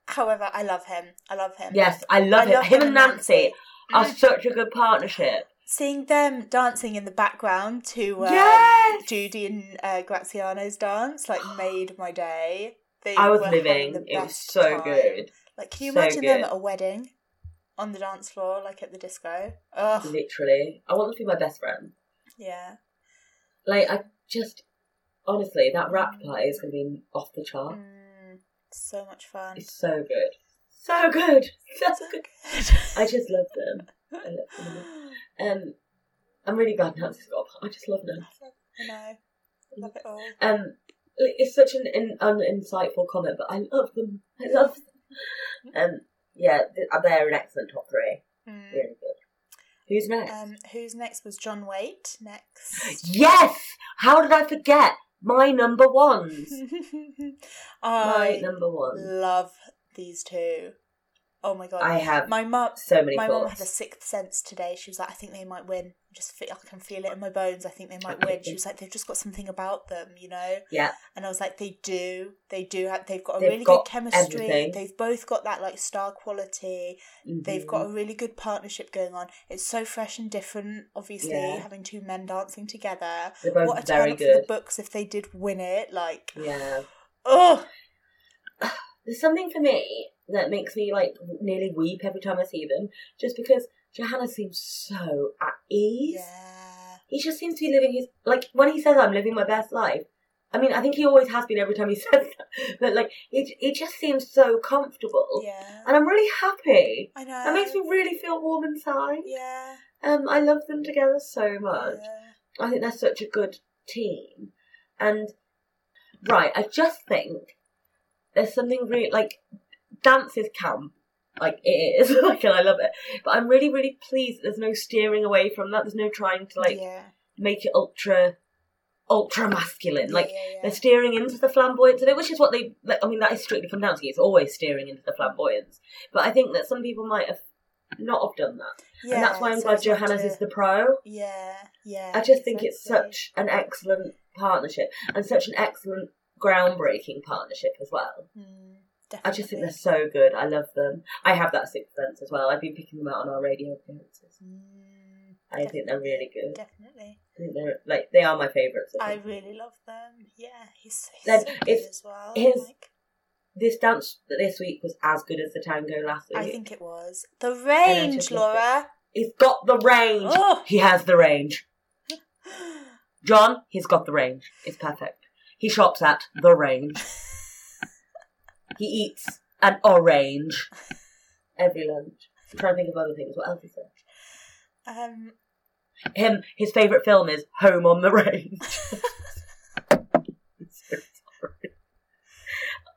However, I love him. I love him. Yes, I love I it. love him and Nancy are Mm. such a good partnership. Seeing them dancing in the background to um, Yes! Judi and uh, Graziano's dance like made my day. They I was living. It was so time. good. Like, can you So imagine them at a wedding on the dance floor, like at the disco? Oh, Literally, I want them to be my best friend. yeah. Like I just honestly, that rap party is going to be off the chart. Mm, so much fun. It's so good, so good, so So good. good. I just love them. I love them. Um, I'm really glad Nancy's got. a- I just love them. I know. I Love it all. Um, it's such an, an uninsightful comment, but I love them. I love them. Um, yeah, they're an excellent top three. Mm. Really good. Who's next? Um, who's next was John Whaite. Next. yes. How did I forget my number ones? My I number one. love these two. Oh my god! I have my mum. so many My mum thoughts. had a sixth sense today. She was like, "I think they might win. I just feel, I can feel it in my bones. I think they might win." She was like, "They've just got something about them, you know." Yeah, And I was like, "They do. They do. Have, they've got a They've really got good chemistry. everything. They've both got that like star quality. They've got mm-hmm. a really good partnership going on. It's so fresh and different. Obviously, Yeah. having two men dancing together. They're both what a very up for the good. books if they did win it. Like, Yeah. oh, There's something for me that makes me like nearly weep every time I see them, just because Johannes seems so at ease. yeah, He just seems to be living his like when he says I'm living my best life. I mean, I think he always has been every time he says that, but like it, it just seems so comfortable, yeah. and I'm really happy. I know. That makes me really feel warm inside. Yeah. Um, I love them together so much. yeah. I think they're such a good team. And right, I just think there's something really like dance is camp. Like it is, like and I love it. But I'm really, really pleased there's no steering away from that. There's no trying to like yeah. make it ultra ultra masculine. Like yeah, yeah, they're steering into the flamboyance of it, which is what they like I mean that is strictly come down. It's always steering into the flamboyance. But I think that some people might have not have done that. and that's why I'm so glad Johannes is the pro. Yeah, yeah. I just think it's such an excellent partnership and such an excellent, groundbreaking partnership as well. Mm, I just think they're so good. I love them. I have that sixth sense as well. I've been picking them out on our radio appearances. Mm, I think they're really good. Definitely. I think they're like they are my favourites. I I really love them. Yeah, he's, he's Then so good as well. his- like- This dance this week was as good as the tango last week. I think it was. The range. Laura. He's got the range. Oh. He has the range. John, he's got the range. It's perfect. He shops at the range. he eats an orange every lunch. I'm trying to think of other things. What else is there? Um, Him, his favourite film is Home on the Range. I'm so sorry.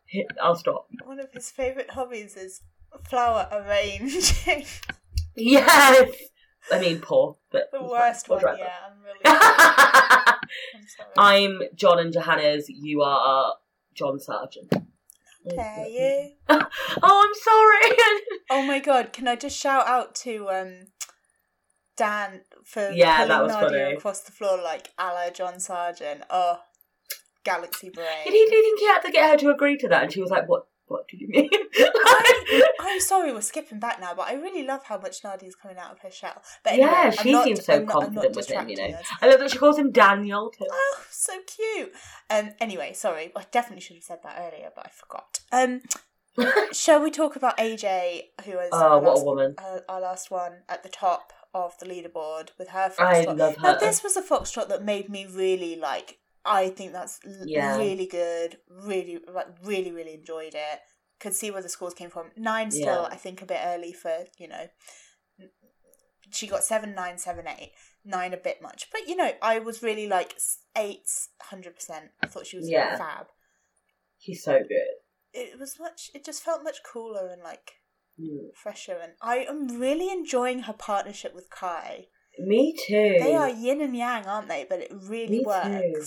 He- I'll stop. one of his favourite hobbies is flower arranging. Yes! I mean, poor, but. the worst one, yeah. I'm really. I'm sorry. I'm John and Johannes. You are John Sergeant. Okay, you. oh, I'm sorry. Oh my god, can I just shout out to um Dan for Yeah, pulling Nadiya funny. across the floor like a John Sergeant. Oh, galaxy brain. Did he, do you think he had to get her to agree to that? And she was like, "What? What do you mean?" I'm sorry, we're skipping back now, but I really love how much Nadiya's coming out of her shell. But anyway, yeah, she not- seems so I'm not- not confident with him. You know, us. I love that she calls him Daniel too. Oh, so cute. Um. Anyway, sorry, I definitely should have said that earlier, but I forgot. Um. shall we talk about AJ, who is Oh, our, what a last, woman! uh, our last one at the top of the leaderboard with her I foxtrot? love Now, her. this was a foxtrot that made me really like. I think that's Yeah. really good. Really, like, really, really enjoyed it. Could see where the scores came from. Nine still, Yeah. I think, a bit early for you know. She got seven, nine, seven, eight. Nine a bit much, but you know, I was really like eight, hundred percent. I thought she was Yeah. fab. She's so good. It was much. It just felt much cooler and like Mm. fresher. And I am really enjoying her partnership with Kai. Me too. They are yin and yang, aren't they? But it really Me too.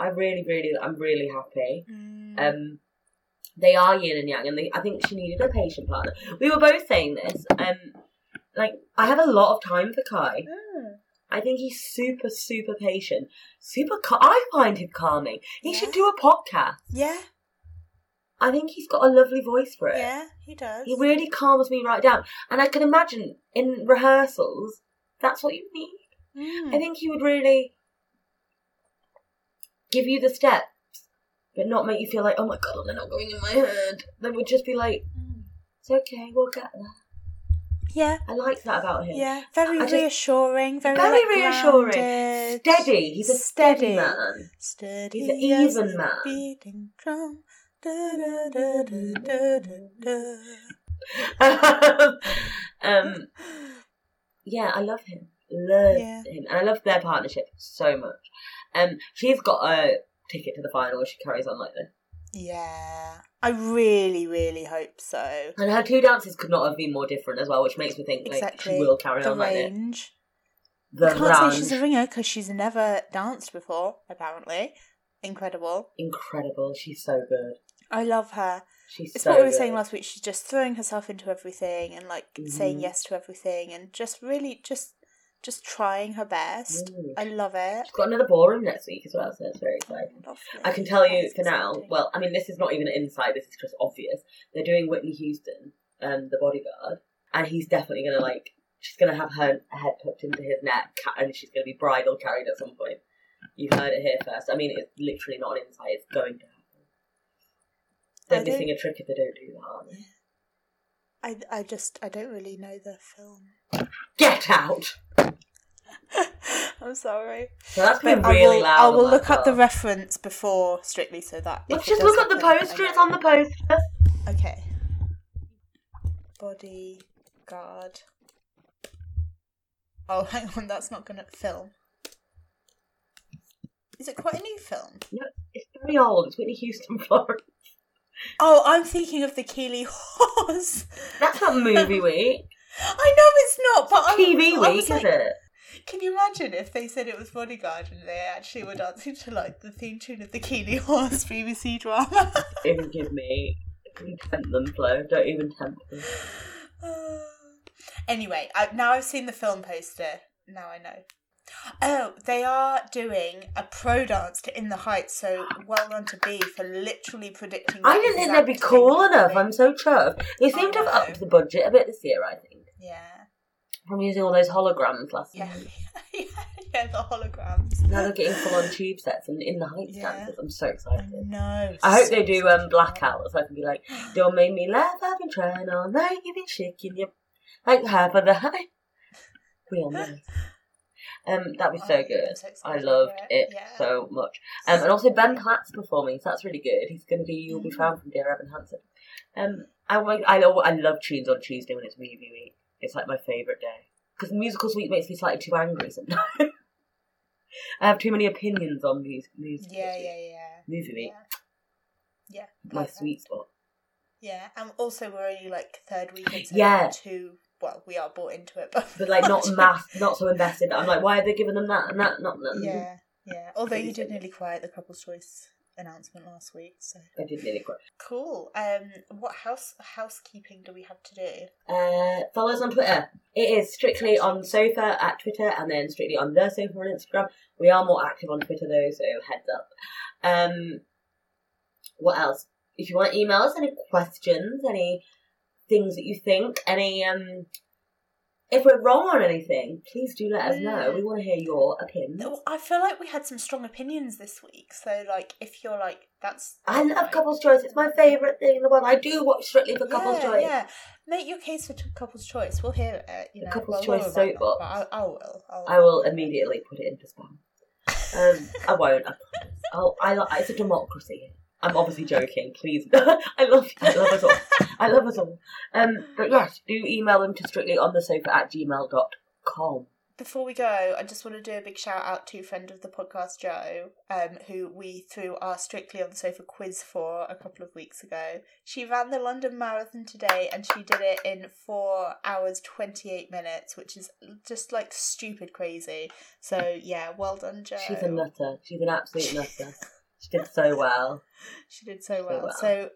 I really, really, I'm really happy. Mm. Um, they are yin and yang, and they, I think she needed a patient partner. We were both saying this. Um, like I have a lot of time for Kai. Mm. I think he's super, super patient. Super. Cal- I find him calming. He Yeah. should do a podcast. Yeah, I think he's got a lovely voice for it. yeah, he does. He really calms me right down, and I can imagine in rehearsals that's what you need. Mm. I think he would really give you the steps, but not make you feel like, oh my god, they're not going in my head. They would just be like, it's okay, we'll get there. Yeah, I like that about him. yeah, very just- reassuring, very, Very like, reassuring. grounded. Steady. He's a steady, Steady. man. Steady He's an even man. beating drum. Da, da, da, da, da, da, da. um, yeah, I love him. Love Yeah. him, and I love their partnership so much. Um, she's got a ticket to the final if she carries on like this. Yeah, I really, really hope so. And her two dances could not have been more different as well, which makes me think like Exactly. she will carry The on like this. range. The I can't say she's a range. ringer because she's never danced before. Apparently, incredible. incredible. She's so good. I love her. She's It's so what we were good. saying last week. She's just throwing herself into everything and like saying Mhm. yes to everything and just really just just trying her best. Mm. I love it. She's got another ballroom next week as well, so it's very exciting. Lovely. I can tell you That's for now. Well, I mean, this is not even an insight. This is just obvious. They're doing Whitney Houston, um, the bodyguard, and he's definitely gonna like. She's gonna have her head tucked into his neck, and she's gonna be bridal carried at some point. You heard it here first. I mean, it's literally not an insight. It's going to happen. They're I don't- missing a trick if they don't do that. Aren't they? I, I just I don't really know the film. Get out! I'm sorry. So that's been But really I will, loud. I will look up the reference before Strictly so that. Let's just look at the poster. It's on the poster. Okay. Bodyguard. Oh, hang on, that's not gonna film. Is it quite a new film? No, it's very old. It's Whitney Houston, Florence. Oh, I'm thinking of the Keeley Horse. That's not movie week. I know it's not, but I was- TV I week, was is like, it? Can you imagine if they said it was Bodyguard and they actually were dancing to like the theme tune of the Keeley Hawes BBC drama? Even give me. Don't tempt them, Flo. Don't even tempt them. anyway, I, now I've seen the film poster. Now I know. Oh, they are doing a pro dance to In the Heights, so well done to B for literally predicting. I didn't think they'd be cool enough. I'm so chuffed. They seem to have know. upped the budget a bit this year, I think. Yeah. From using all those holograms last Yeah. year. yeah, yeah, the holograms. Now they're getting full on tube sets and in the heights Yeah. dances. I'm so excited. know. I hope so they do um blackout so I can be like, Don't make me laugh, I've been trying all night, you've been shaking your like half of the high. Real nice. Um, that'd be so I'm good. so I loved for it Yeah. so much. Um, and also Ben Platt's performing, so that's really good. He's going to do "You'll Be Mm. Found" from Dear Evan Hansen. Um, I I love, I love tunes on Tuesday when it's movie week. It's like my favourite day because musicals week makes me slightly too angry sometimes. I have too many opinions on music. music yeah, yeah, yeah. Movie week, Yeah. Yeah. my sweet spot. Yeah, and also we're only like third week into Yeah. two. Well, we are bought into it, but But like not mass, not so invested. I'm like, why are they giving them that and that? Not that. Yeah, yeah. Although you did nearly at the couple's choice announcement last week, so I did nearly cry. cool. Um, what house housekeeping do we have to do? Uh, follow us on Twitter. It is strictly on Sofa at Twitter and then strictly on the Sofa on Instagram. We are more active on Twitter though, so heads up. Um, what else? If you want to email us any questions, any things that you think, any um, if we're wrong on anything, please do let us know. We want to hear your opinions. No, I feel like we had some strong opinions this week. So, like, if you're like, that's I love like- Couples Choice. It's my favourite thing in the world. I do watch strictly for Couples yeah, Choice. Yeah, make your case for couple's choice. We'll hear it. You know, Couple's well, Choice soapbox. but I, I will. I'll, I will immediately put it into spam. Um, I won't. I. I'll, I, it's a democracy. I'm obviously joking. Please, I love you. I love us all. I love us all. Um, but yes, do email them to strictly on the sofa at gmail.com. Before we go, I just want to do a big shout out to a friend of the podcast, Jo, um, who we threw our Strictly on the Sofa quiz for a couple of weeks ago. She ran the London Marathon today and she did it in 4 hours 28 minutes, which is just like stupid crazy. So, yeah, well done, Jo. She's a nutter. She's an absolute nutter. She did so well. She did so well. well. So,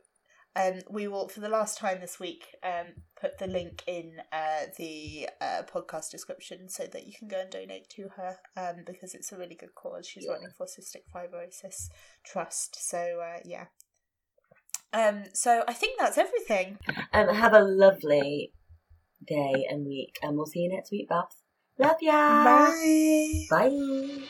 um, we will, for the last time this week, um, put the link in uh, the uh, podcast description so that you can go and donate to her um, because it's a really good cause. She's Yeah. running for Cystic Fibrosis Trust. So, uh, yeah. Um, so, I think that's everything. Um, have a lovely day and week, and we'll see you next week, Babs. Love ya. Bye. Bye.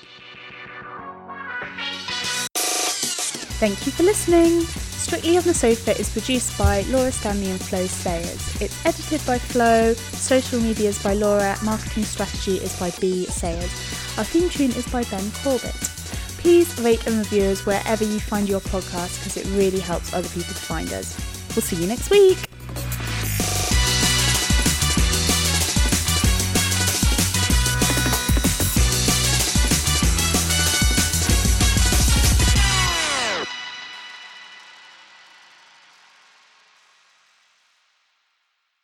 Thank you for listening. Strictly on the Sofa is produced by Laura Stanley and Flo Sayers. It's edited by Flo, social media is by Laura, marketing strategy is by B Sayers. Our theme tune is by Ben Corbett. Please rate and review us wherever you find your podcast because it really helps other people to find us. We'll see you next week.